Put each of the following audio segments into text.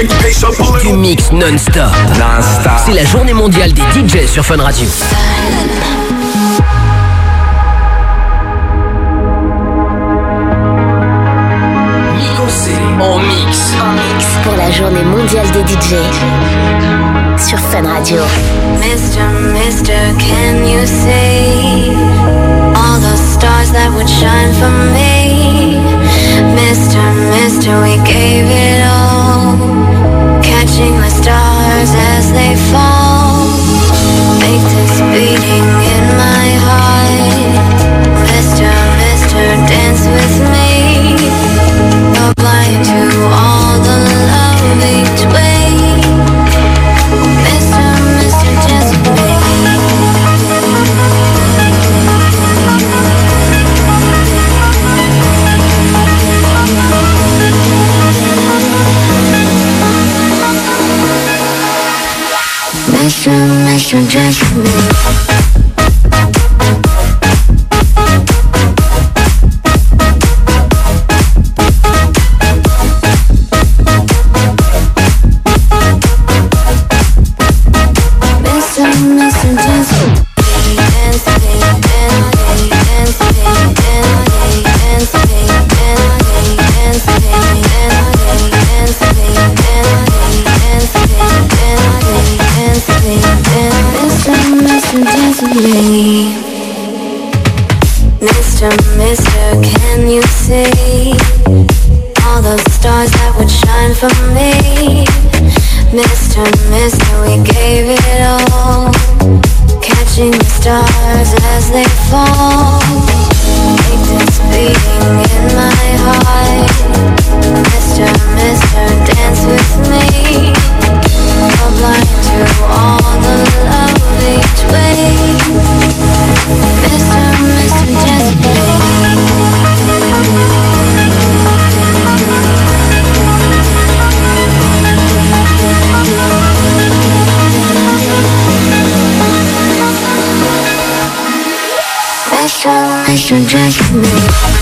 Du mix non-stop. Non C'est la journée mondiale des DJ sur Fun Radio. En mix. En mix pour la journée mondiale des DJ sur Fun Radio. Mister, Mister, can you see all the stars that would shine for me? Mister, Mister, we gave it all. you're Mister, mister, can you see all those stars that would shine for me? you drink me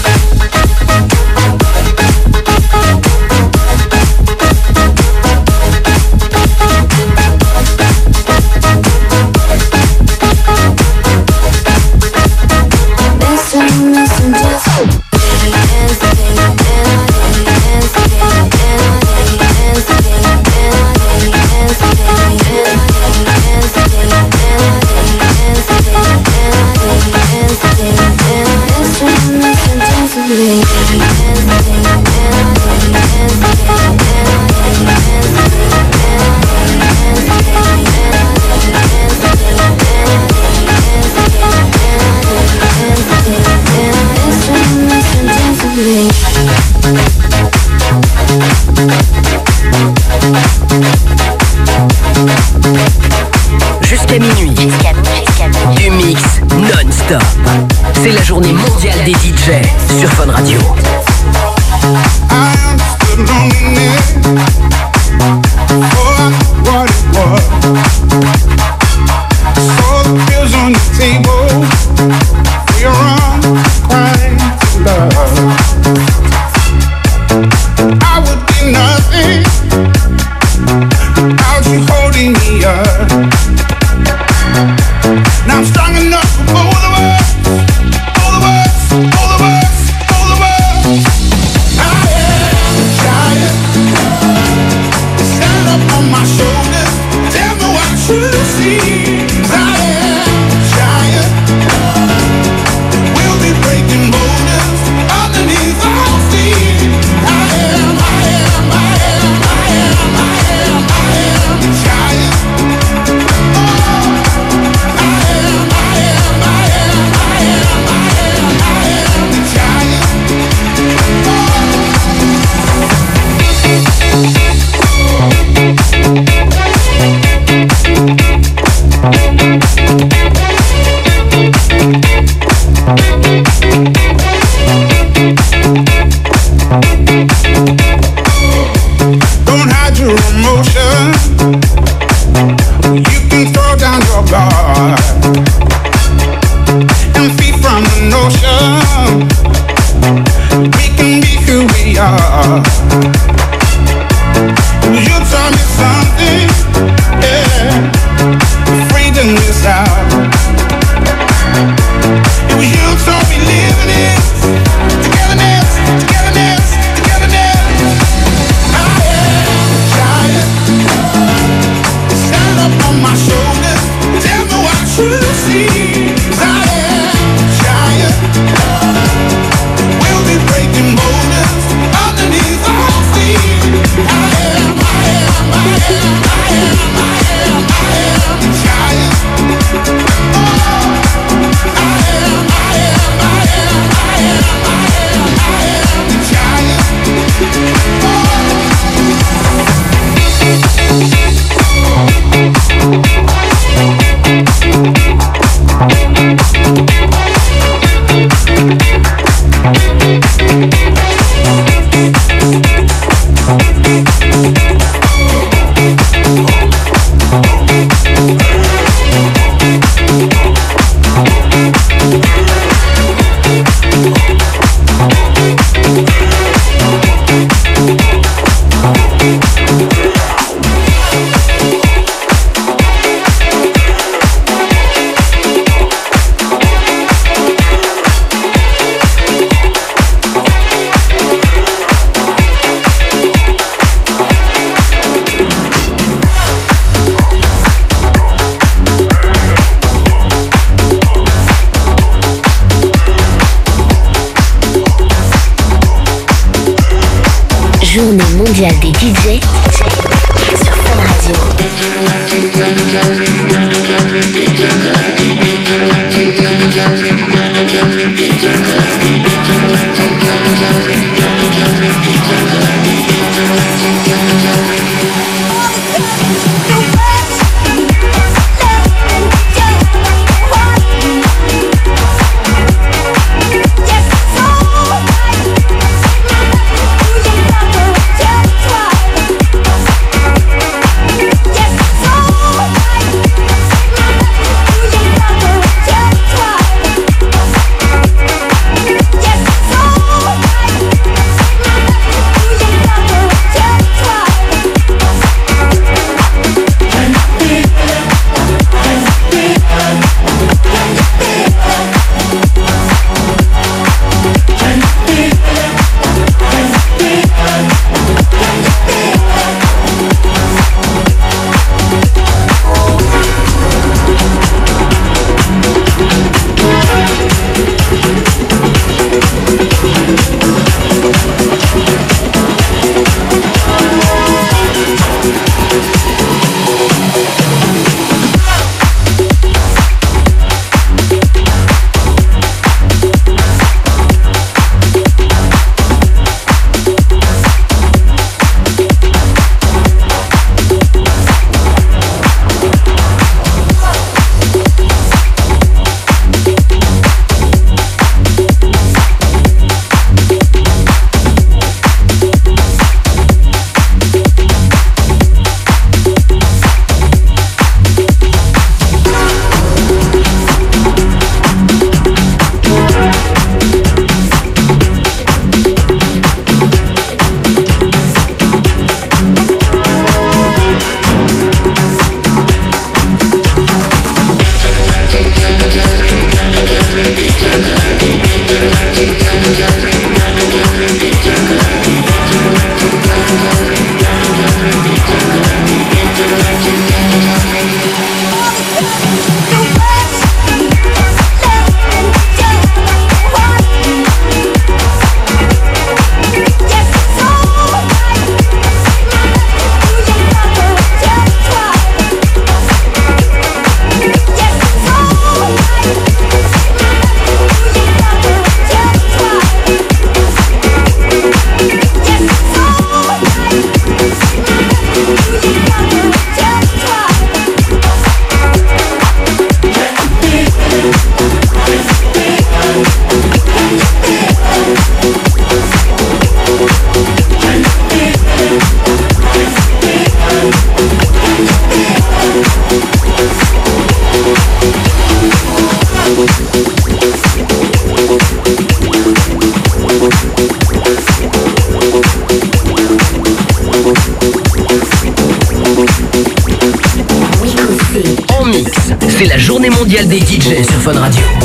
Fun Radio.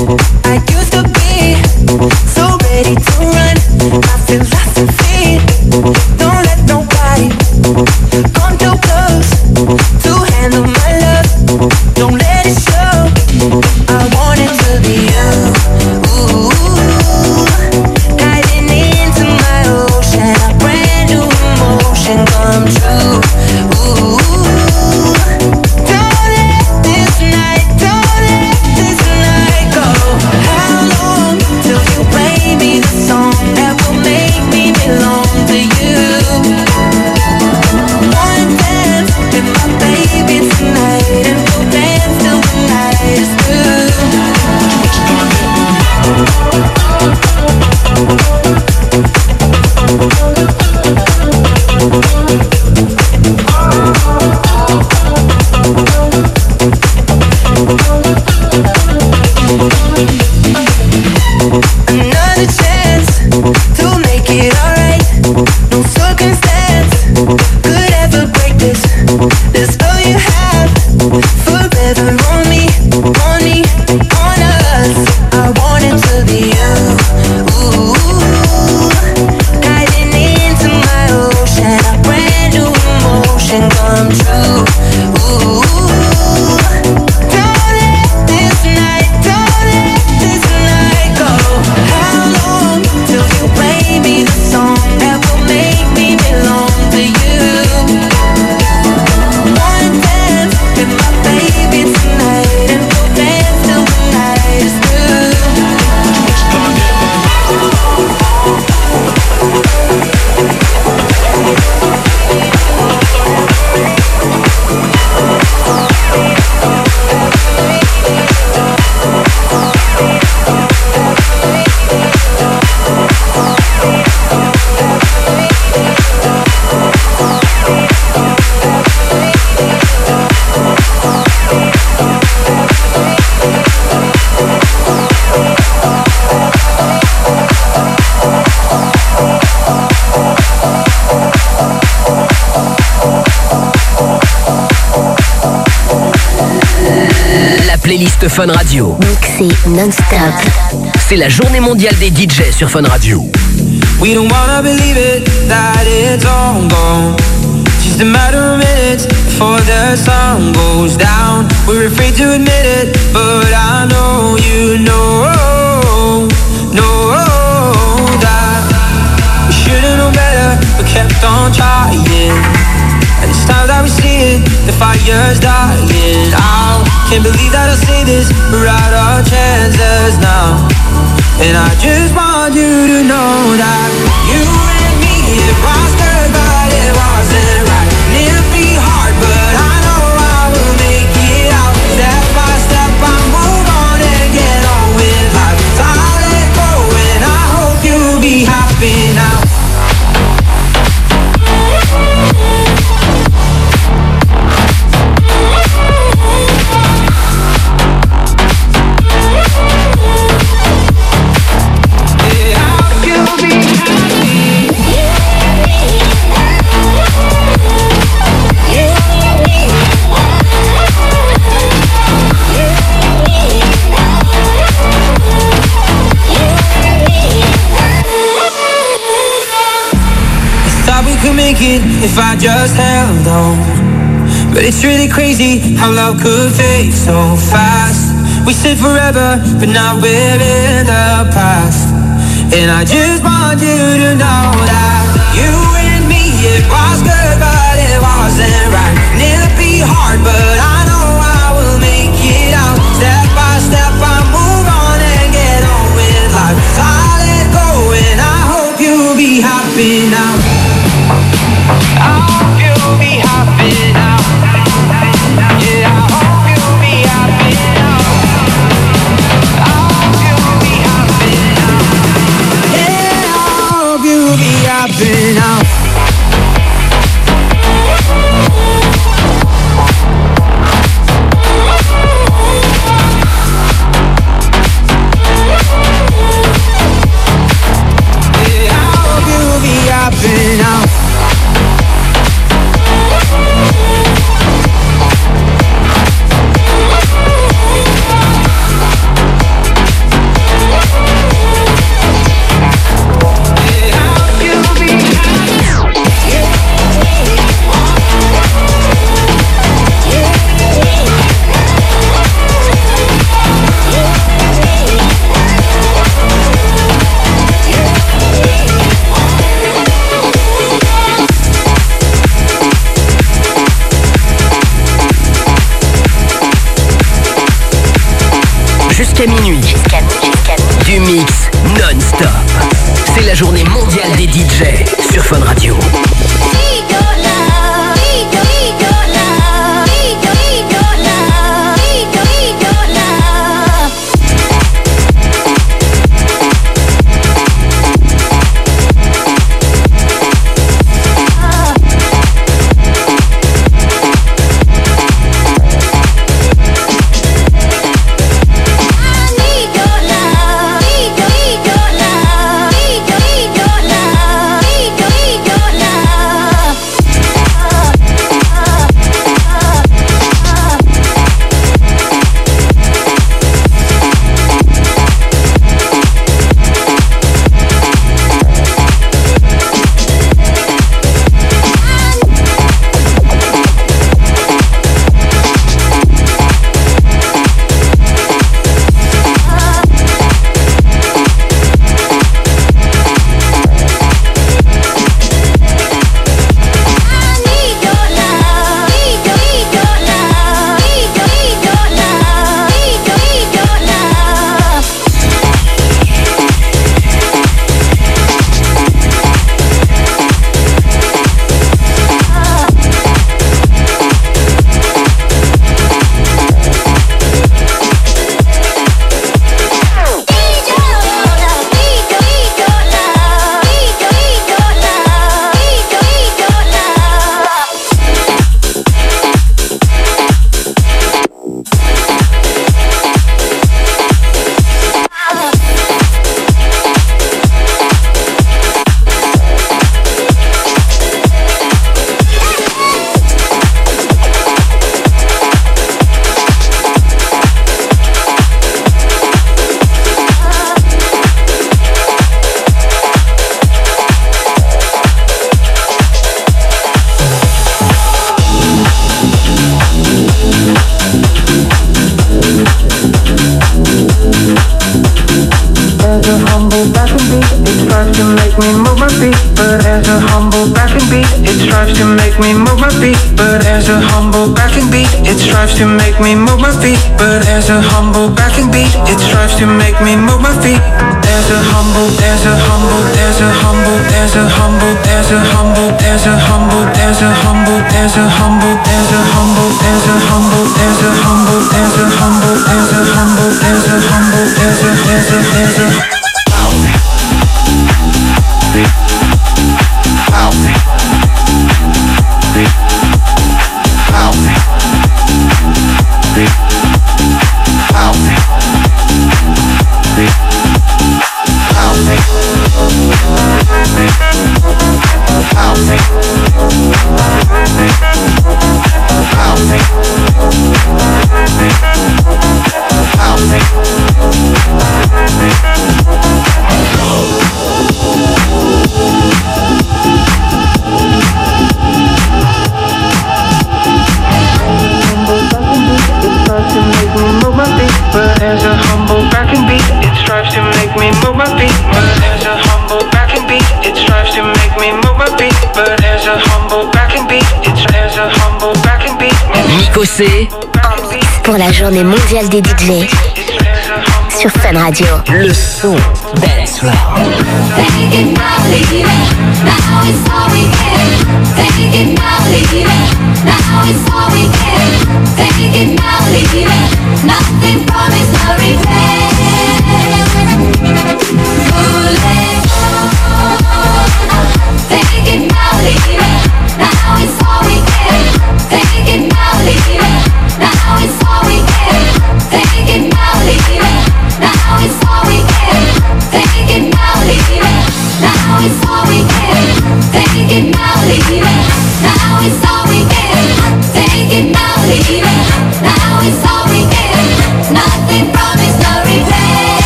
Playlist Fun Radio. Mixé non-stop. C'est la journée mondiale des DJ sur Fun Radio. We don't wanna believe it, that it's all gone. Just a matter of minutes before the sun goes down. We're afraid to admit it, but I know you know, know that we should've known better, but kept on trying. And it's time that we see it, the fire's dying out. Can't believe that I say this, we're out of chances now. And I just want you to know that you and me, it was good, but it wasn't right. Make it if I just held on. But it's really crazy how love could fade so fast. We said forever, but now we're in the past. And I just want you to know that you and me, it was good, but it wasn't right. And it'll be hard, but I Jusqu'à minuit. Jusqu'à jusqu'à Du mix non-stop. C'est la journée mondiale des DJ sur Fun Radio. Pour la journée mondiale des DJ sur Fun Radio. Le son Dance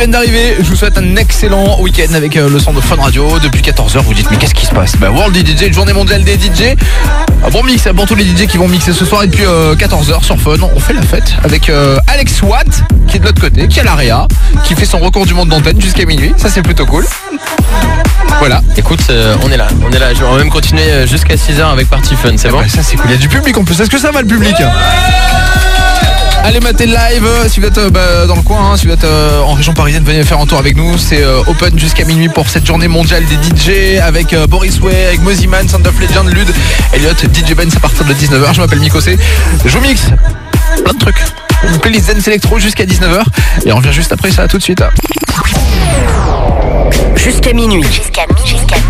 viennent d'arriver, je vous souhaite un excellent week-end avec euh, le son de Fun Radio. Depuis 14h, vous dites mais qu'est-ce qui se passe? Bah World DJ, journée mondiale des DJ. Un bon mix pour tous les DJ qui vont mixer ce soir. Et puis 14h euh, sur Fun, on fait la fête avec euh, Alex Watt qui est de l'autre côté, qui a l'AREA, qui fait son record du monde d'antenne jusqu'à minuit. Ça c'est plutôt cool. Voilà. Écoute, on est là, on est là. Je vais même continuer jusqu'à 6h avec Party Fun, c'est ah bon? bah, Ça c'est cool. Il y a du public en plus. Est-ce que ça va le public? Allez mater le live si vous êtes euh, bah, dans le coin, hein, si vous êtes euh, en région parisienne, venez faire un tour avec nous. C'est euh, open jusqu'à minuit pour cette journée mondiale des DJ avec Boris Way, avec Moziman, Sound of Legend, Lud, Elliot, DJ Ben à partir de 19h. Je m'appelle Mikosé. Je vous mix plein de trucs. Une playlist Zen Electro jusqu'à 19h et on revient juste après ça tout de suite. Jusqu'à minuit. Jusqu'à minuit.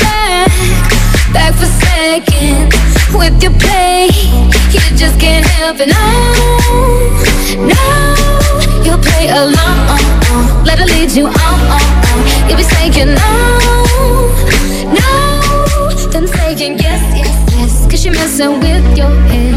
for seconds with your play. You just can't help it. No, no, you'll play along. Let her lead you on. You'll be saying no, no, then saying yes, yes, yes. Cause you're messing with your head.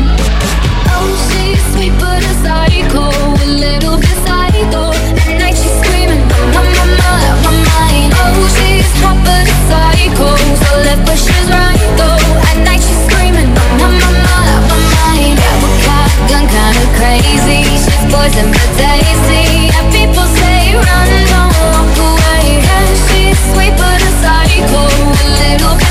Oh, she's sweet but a psycho, a little bit psycho. At night she's screaming, my, my, my, my mind. Oh, she's hot but a psycho, so left but she's right though. People say run, don't walk away. Yeah, she's sweet but a psycho, oh, a little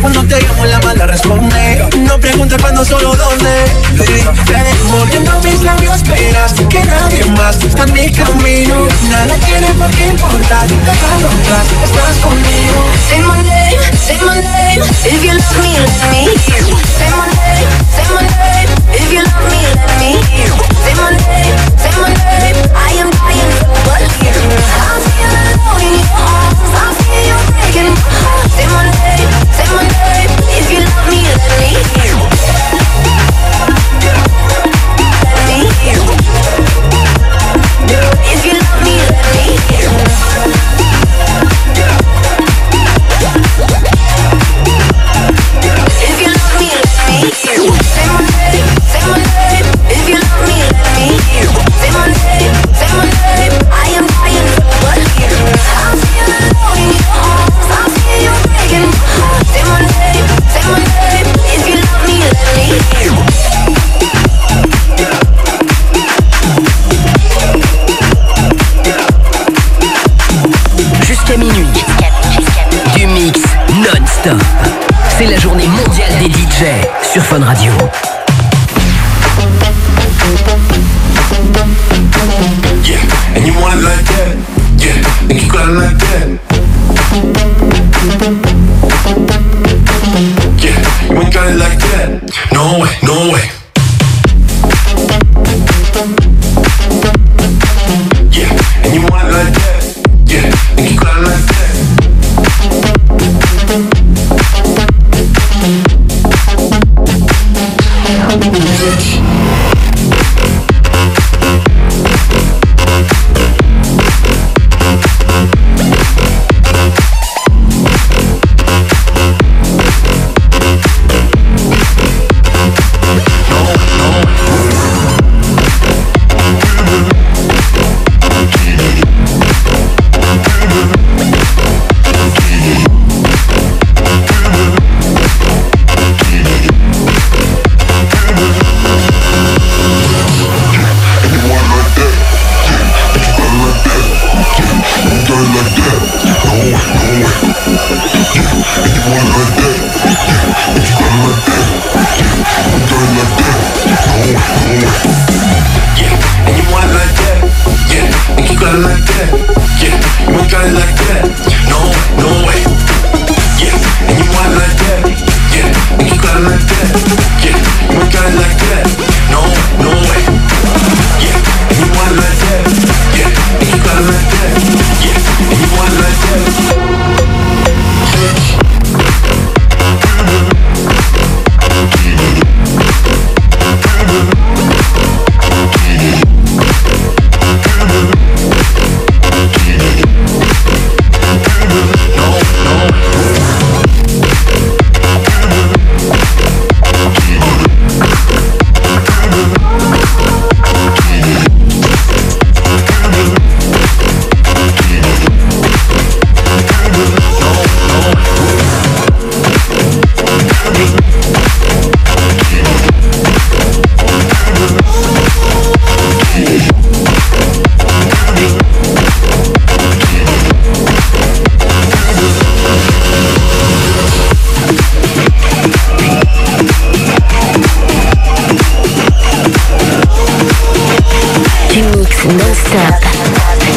Cuando te llamo la mala responde. No preguntes cuándo, solo dónde. Baby, te mordiendo mis labios Esperas que nadie más está en mi camino. Nada tiene por qué importar Déjalo atrás, estás conmigo. Say my name, say my name If you love me sur Fun Radio.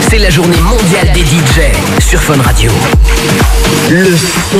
C'est la journée mondiale des DJ sur Fun Radio. Le son.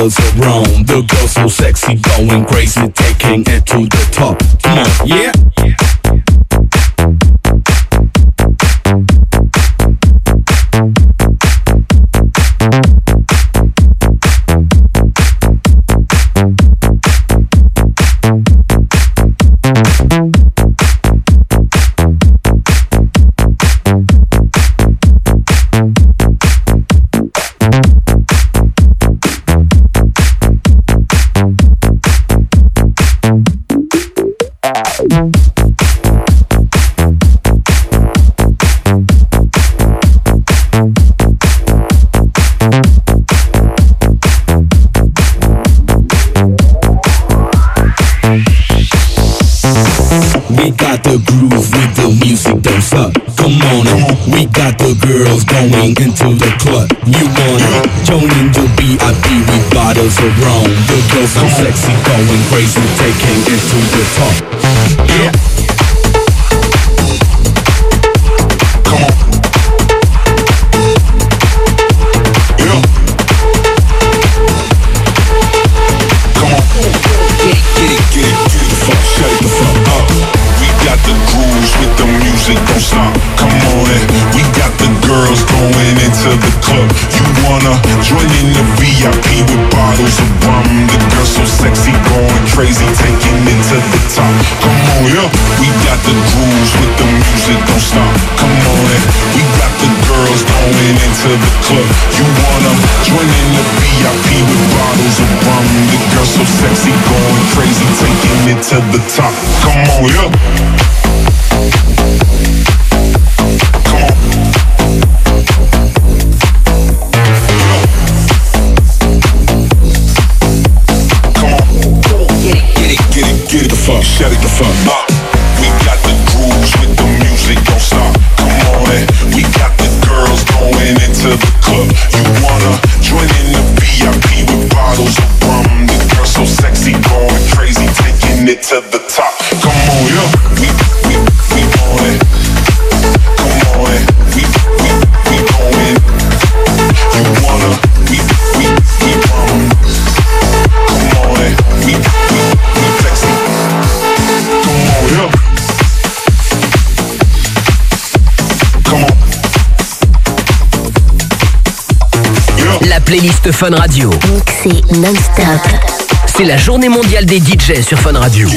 others around. The girl so sexy, going crazy, taking it to the top. Come on, yeah. coming into the club You wanna join in the VIP with bottles of rum. The girl so sexy, going crazy, taking it to the top. Come on, yeah. playlist Fun Radio. Mixé non-stop. C'est la journée mondiale des DJ sur Fun Radio.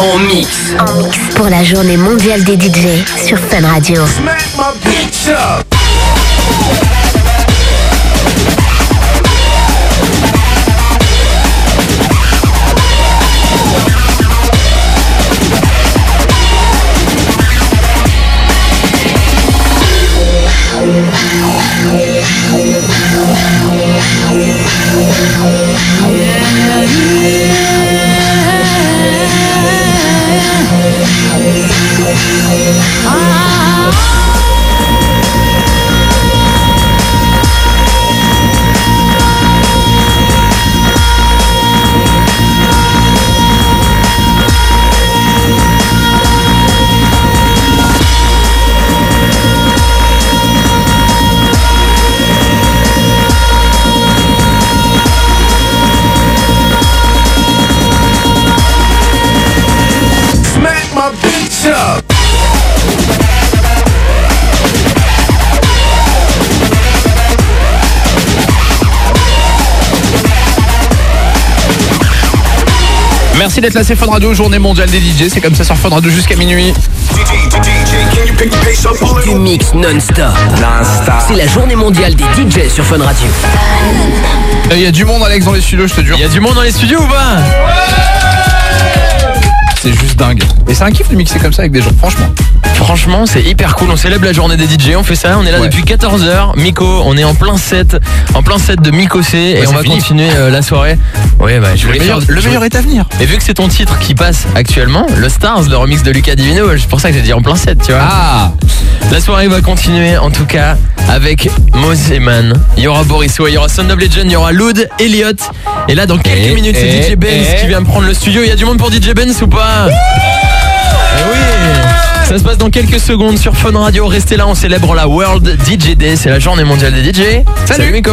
en mix. Pour la journée mondiale des DJ sur Fun Radio. Smack my bitch. Merci d'être là, c'est Fun Radio, journée mondiale des DJ. C'est comme ça sur Fun Radio jusqu'à minuit. Du mix non-stop. C'est la journée mondiale des DJ sur Fun Radio. Il y a du monde, Alex, dans les studios, je te jure. Il y a du monde dans les studios ou pas? C'est juste dingue. Et c'est un kiff de mixer comme ça avec des gens, franchement. Franchement, c'est hyper cool. On célèbre la journée des DJ. On fait ça. On est là Ouais. depuis 14h. Miko, on est en plein set, en plein set de Miko C. et on va fini. continuer euh, la soirée. Ouais, bah, je Le voulais meilleur, faire. le meilleur est à venir. Et vu que c'est ton titre qui passe actuellement, le Stars, le remix de Lucas Divino, c'est pour ça que j'ai dit en plein set, tu vois. Ah La soirée va continuer en tout cas avec Moz Eman. Il y aura Boris Way, il y aura Son of Legend, il y aura Loud, Elliot. Et là, dans quelques Et- minutes, c'est et- DJ Benz et- qui vient prendre le studio. Il y a du monde pour DJ Benz ou pas Eh oui ça se passe dans quelques secondes sur Fun Radio. Restez là, on célèbre la World DJ Day. C'est la journée mondiale des DJ. Salut. Miko.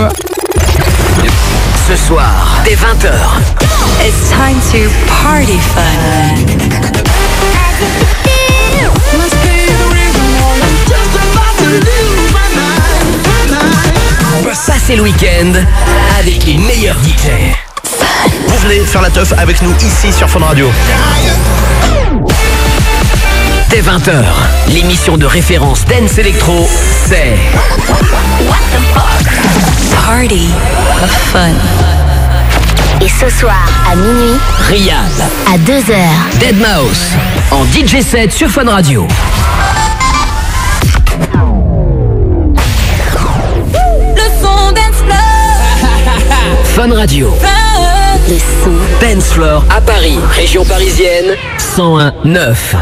Ce soir, dès 20h, It's time to party fun. Passez le week-end avec les meilleurs DJ. Vous venez faire la teuf avec nous ici sur Fun Radio. Dès 20h, l'émission de référence Dance Electro, c'est Party of fun. Et ce soir, à minuit, Riyad, à 2h, Dead Mouse, en DJ set sur Fun Radio. Fun Radio, le son. Dance Floor. À Paris, région parisienne, 101 9.